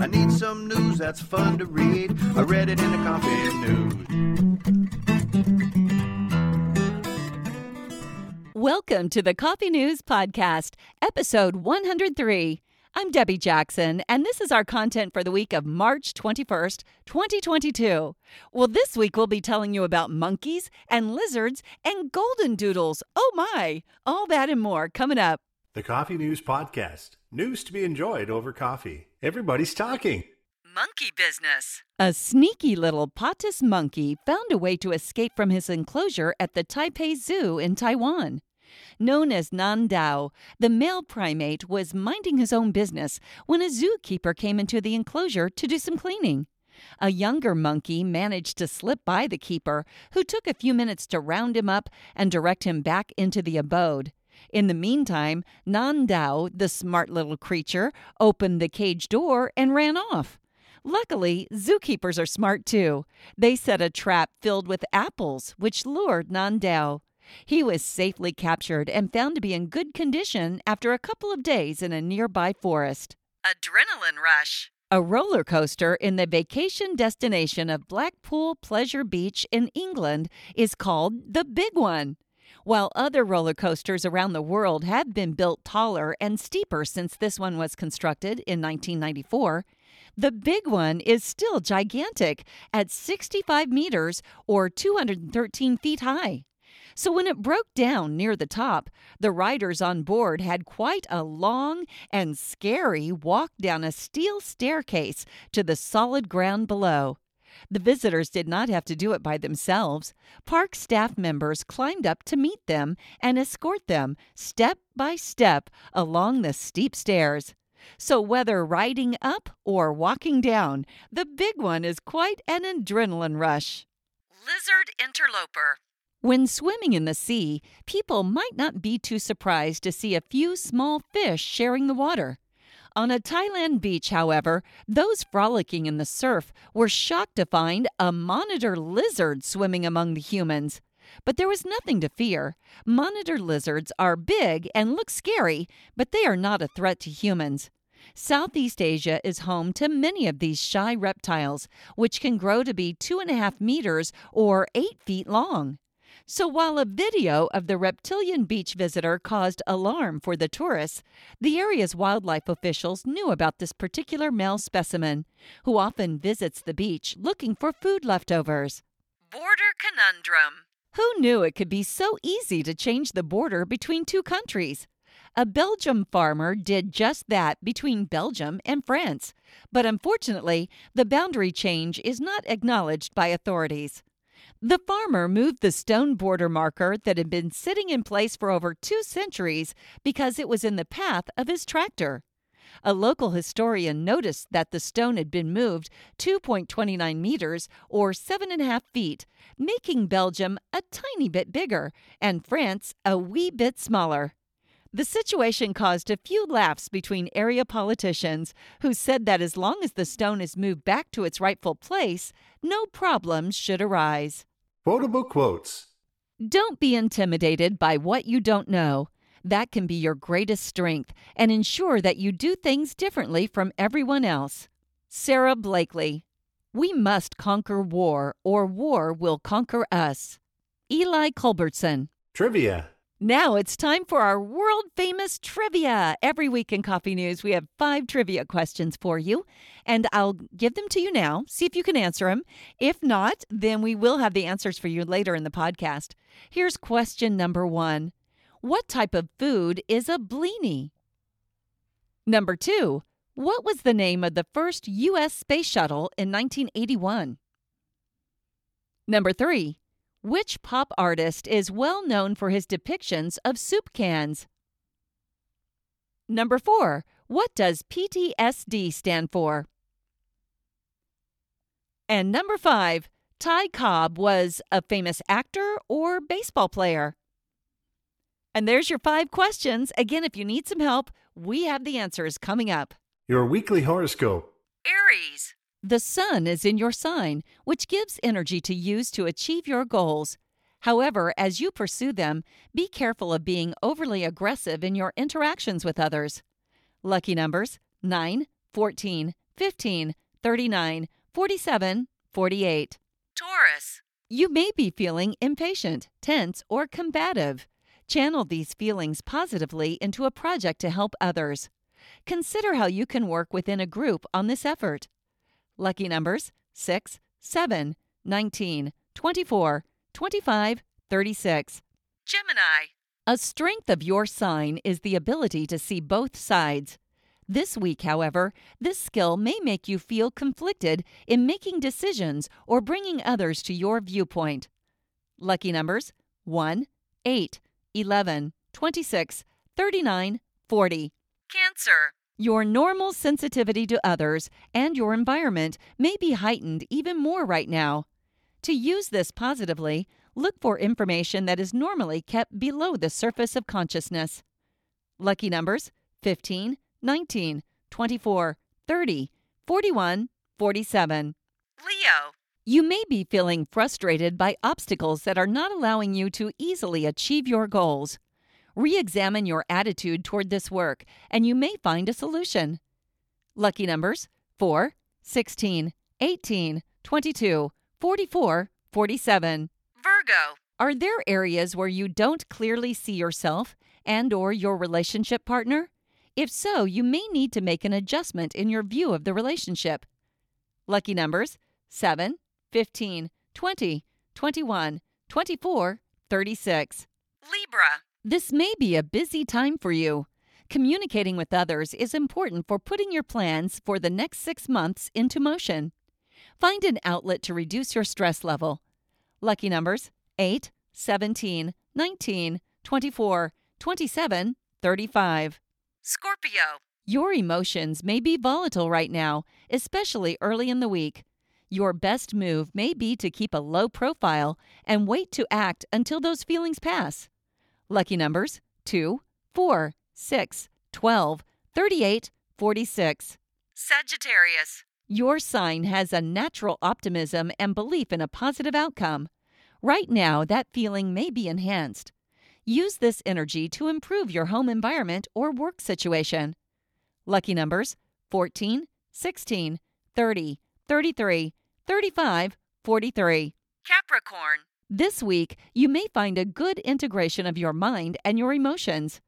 I need some news that's fun to read. I read it in the coffee news. Welcome to the Coffee News Podcast, episode 103. I'm Debbie Jackson, and this is our content for the week of March 21st, 2022. Well, this week we'll be telling you about monkeys and lizards and golden doodles. Oh my! All that and more coming up. The Coffee News Podcast. News to be enjoyed over coffee. Everybody's talking. Monkey business. A sneaky little Patas monkey found a way to escape from his enclosure at the Taipei Zoo in Taiwan. Known as Nan Dao, the male primate was minding his own business when a zookeeper came into the enclosure to do some cleaning. A younger monkey managed to slip by the keeper, who took a few minutes to round him up and direct him back into the abode. In the meantime, Nandao, the smart little creature, opened the cage door and ran off. Luckily, zookeepers are smart too. They set a trap filled with apples, which lured Nandao. He was safely captured and found to be in good condition after a couple of days in a nearby forest. Adrenaline rush. A roller coaster in the vacation destination of Blackpool Pleasure Beach in England is called the Big One. While other roller coasters around the world have been built taller and steeper since this one was constructed in 1994, the big one is still gigantic at 65 meters or 213 feet high. So when it broke down near the top, the riders on board had quite a long and scary walk down a steel staircase to the solid ground below. The visitors did not have to do it by themselves. Park staff members climbed up to meet them and escort them step by step along the steep stairs. So, whether riding up or walking down, the big one is quite an adrenaline rush. Lizard interloper. When swimming in the sea, people might not be too surprised to see a few small fish sharing the water. On a Thailand beach, however, those frolicking in the surf were shocked to find a monitor lizard swimming among the humans. But there was nothing to fear. Monitor lizards are big and look scary, but they are not a threat to humans. Southeast Asia is home to many of these shy reptiles, which can grow to be two and a half meters or eight feet long. So while a video of the reptilian beach visitor caused alarm for the tourists, the area's wildlife officials knew about this particular male specimen, who often visits the beach looking for food leftovers. Border conundrum. Who knew it could be so easy to change the border between two countries? A Belgium farmer did just that between Belgium and France, but unfortunately, the boundary change is not acknowledged by authorities. The farmer moved the stone border marker that had been sitting in place for over two centuries because it was in the path of his tractor. A local historian noticed that the stone had been moved 2.29 meters or 7.5 feet, making Belgium a tiny bit bigger and France a wee bit smaller. The situation caused a few laughs between area politicians who said that as long as the stone is moved back to its rightful place, no problems should arise. Quotable quotes. Don't be intimidated by what you don't know. That can be your greatest strength and ensure that you do things differently from everyone else. Sara Blakely. We must conquer war, or war will conquer us. Ely Culbertson. Trivia. Now it's time for our world famous trivia. Every week in Coffee News, we have five trivia questions for you, and I'll give them to you now. See if you can answer them. If not, then we will have the answers for you later in the podcast. Here's question number one What type of food is a blini? Number two, what was the name of the first U.S. space shuttle in 1981? Number three, which pop artist is well known for his depictions of soup cans? Number 4. What does PTSD stand for? And number 5. Ty Cobb was a famous actor or baseball player? And there's your five questions. Again, if you need some help, we have the answers coming up. Your weekly horoscope. Aries. The sun is in your sign, which gives energy to use to achieve your goals. However, as you pursue them, be careful of being overly aggressive in your interactions with others. Lucky numbers 9, 14, 15, 39, 47, 48. Taurus. You may be feeling impatient, tense, or combative. Channel these feelings positively into a project to help others. Consider how you can work within a group on this effort. Lucky numbers 6, 7, 19, 24, 25, 36. Gemini. A strength of your sign is the ability to see both sides. This week, however, this skill may make you feel conflicted in making decisions or bringing others to your viewpoint. Lucky numbers 1, 8, 11, 26, 39, 40. Cancer. Your normal sensitivity to others and your environment may be heightened even more right now. To use this positively, look for information that is normally kept below the surface of consciousness. Lucky numbers 15, 19, 24, 30, 41, 47. Leo. You may be feeling frustrated by obstacles that are not allowing you to easily achieve your goals. Re examine your attitude toward this work, and you may find a solution. Lucky numbers 4, 16, 18, 22, 44, 47. Virgo. Are there areas where you don't clearly see yourself and or your relationship partner? If so, you may need to make an adjustment in your view of the relationship. Lucky numbers 7, 15, 20, 21, 24, 36. Libra. This may be a busy time for you. Communicating with others is important for putting your plans for the next six months into motion. Find an outlet to reduce your stress level. Lucky numbers 8, 17, 19, 24, 27, 35. Scorpio. Your emotions may be volatile right now, especially early in the week. Your best move may be to keep a low profile and wait to act until those feelings pass. Lucky numbers 2, 4, 6, 12, 38, 46. Sagittarius. Your sign has a natural optimism and belief in a positive outcome. Right now, that feeling may be enhanced. Use this energy to improve your home environment or work situation. Lucky numbers 14, 16, 30, 33, 35, 43. Capricorn. This week, you may find a good integration of your mind and your emotions.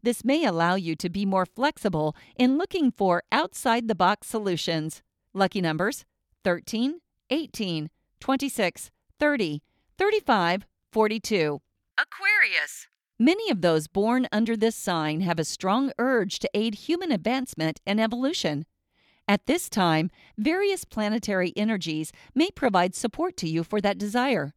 This may allow you to be more flexible in looking for outside the box solutions. Lucky numbers 13, 18, 26, 30, 35, 42. Aquarius. Many of those born under this sign have a strong urge to aid human advancement and evolution. At this time, various planetary energies may provide support to you for that desire.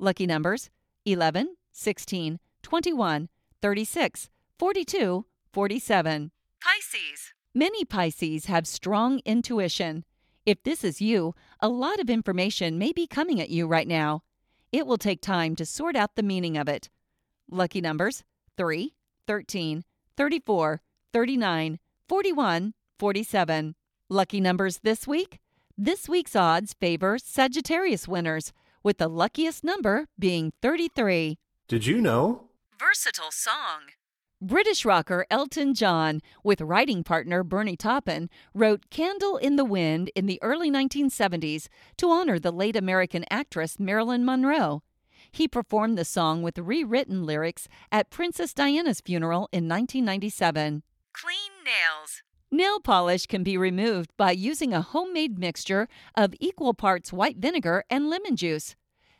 Lucky numbers 11, 16, 21, 36, 42, 47. Pisces. Many Pisces have strong intuition. If this is you, a lot of information may be coming at you right now. It will take time to sort out the meaning of it. Lucky numbers 3, 13, 34, 39, 41, 47. Lucky numbers this week? This week's odds favor Sagittarius winners, with the luckiest number being 33. Did you know? Versatile song. British rocker Elton John, with writing partner Bernie Taupin, wrote Candle in the Wind in the early 1970s to honor the late American actress Marilyn Monroe. He performed the song with rewritten lyrics at Princess Diana's funeral in 1997. Clean nails. Nail polish can be removed by using a homemade mixture of equal parts white vinegar and lemon juice.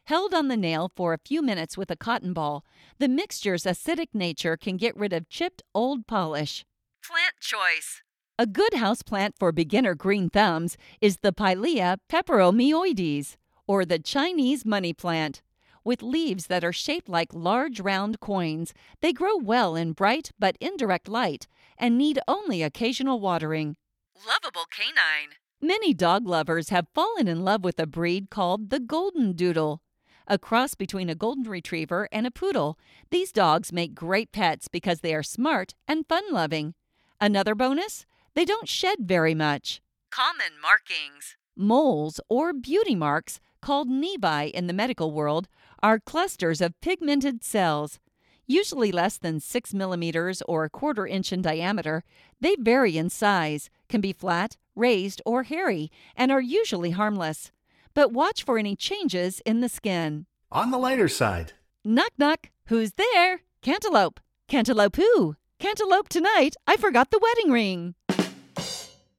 Held on the nail for a few minutes with a cotton ball, the mixture's acidic nature can get rid of chipped old polish. Plant choice. A good houseplant for beginner green thumbs is the Pilea peperomioides, or the Chinese money plant. With leaves that are shaped like large round coins, they grow well in bright but indirect light and need only occasional watering. Lovable canine. Many dog lovers have fallen in love with a breed called the Golden Doodle. A cross between a golden retriever and a poodle, these dogs make great pets because they are smart and fun loving. Another bonus? They don't shed very much. Common markings. Moles, or beauty marks, called nevi in the medical world, are clusters of pigmented cells. Usually less than 6 millimeters or a quarter inch in diameter, they vary in size, can be flat, raised, or hairy, and are usually harmless. But watch for any changes in the skin. On the lighter side. Knock knock. Who's there? Cantaloupe. Cantaloupe who? Cantaloupe tonight. I forgot the wedding ring.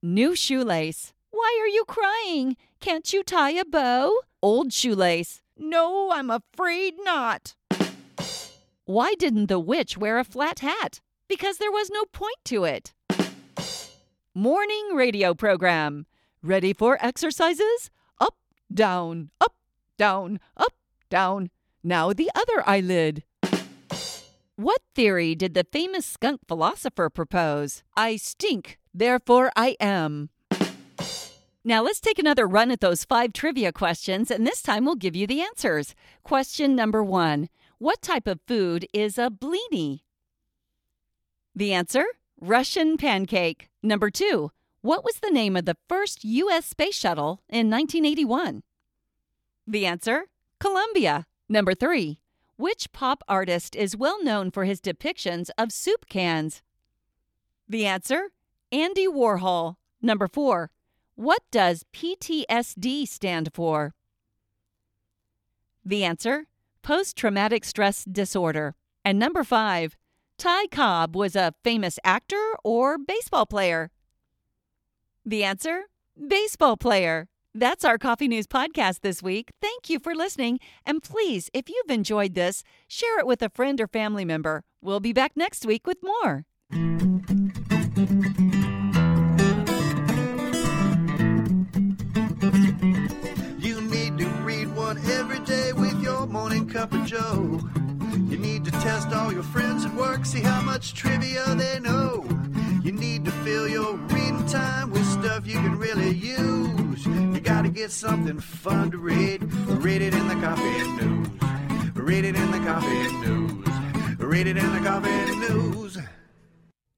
New shoelace. Why are you crying? Can't you tie a bow? Old shoelace. No, I'm afraid not. Why didn't the witch wear a flat hat? Because there was no point to it. Morning radio program. Ready for exercises? Up, down, up, down, up, down. Now the other eyelid. What theory did the famous skunk philosopher propose? I stink, therefore I am. Now let's take another run at those five trivia questions, and this time we'll give you the answers. Question number one What type of food is a blini? The answer Russian pancake. Number two What was the name of the first U.S. space shuttle in 1981? The answer Columbia. Number three Which pop artist is well known for his depictions of soup cans? The answer Andy Warhol. Number four what does PTSD stand for? The answer post traumatic stress disorder. And number five, Ty Cobb was a famous actor or baseball player? The answer baseball player. That's our Coffee News podcast this week. Thank you for listening. And please, if you've enjoyed this, share it with a friend or family member. We'll be back next week with more. Cup of joe. You need to test all your friends at work, see how much trivia they know. You need to fill your reading time with stuff you can really use. You gotta get something fun to read. Read it in the coffee news. Read it in the coffee news. Read it in the coffee news.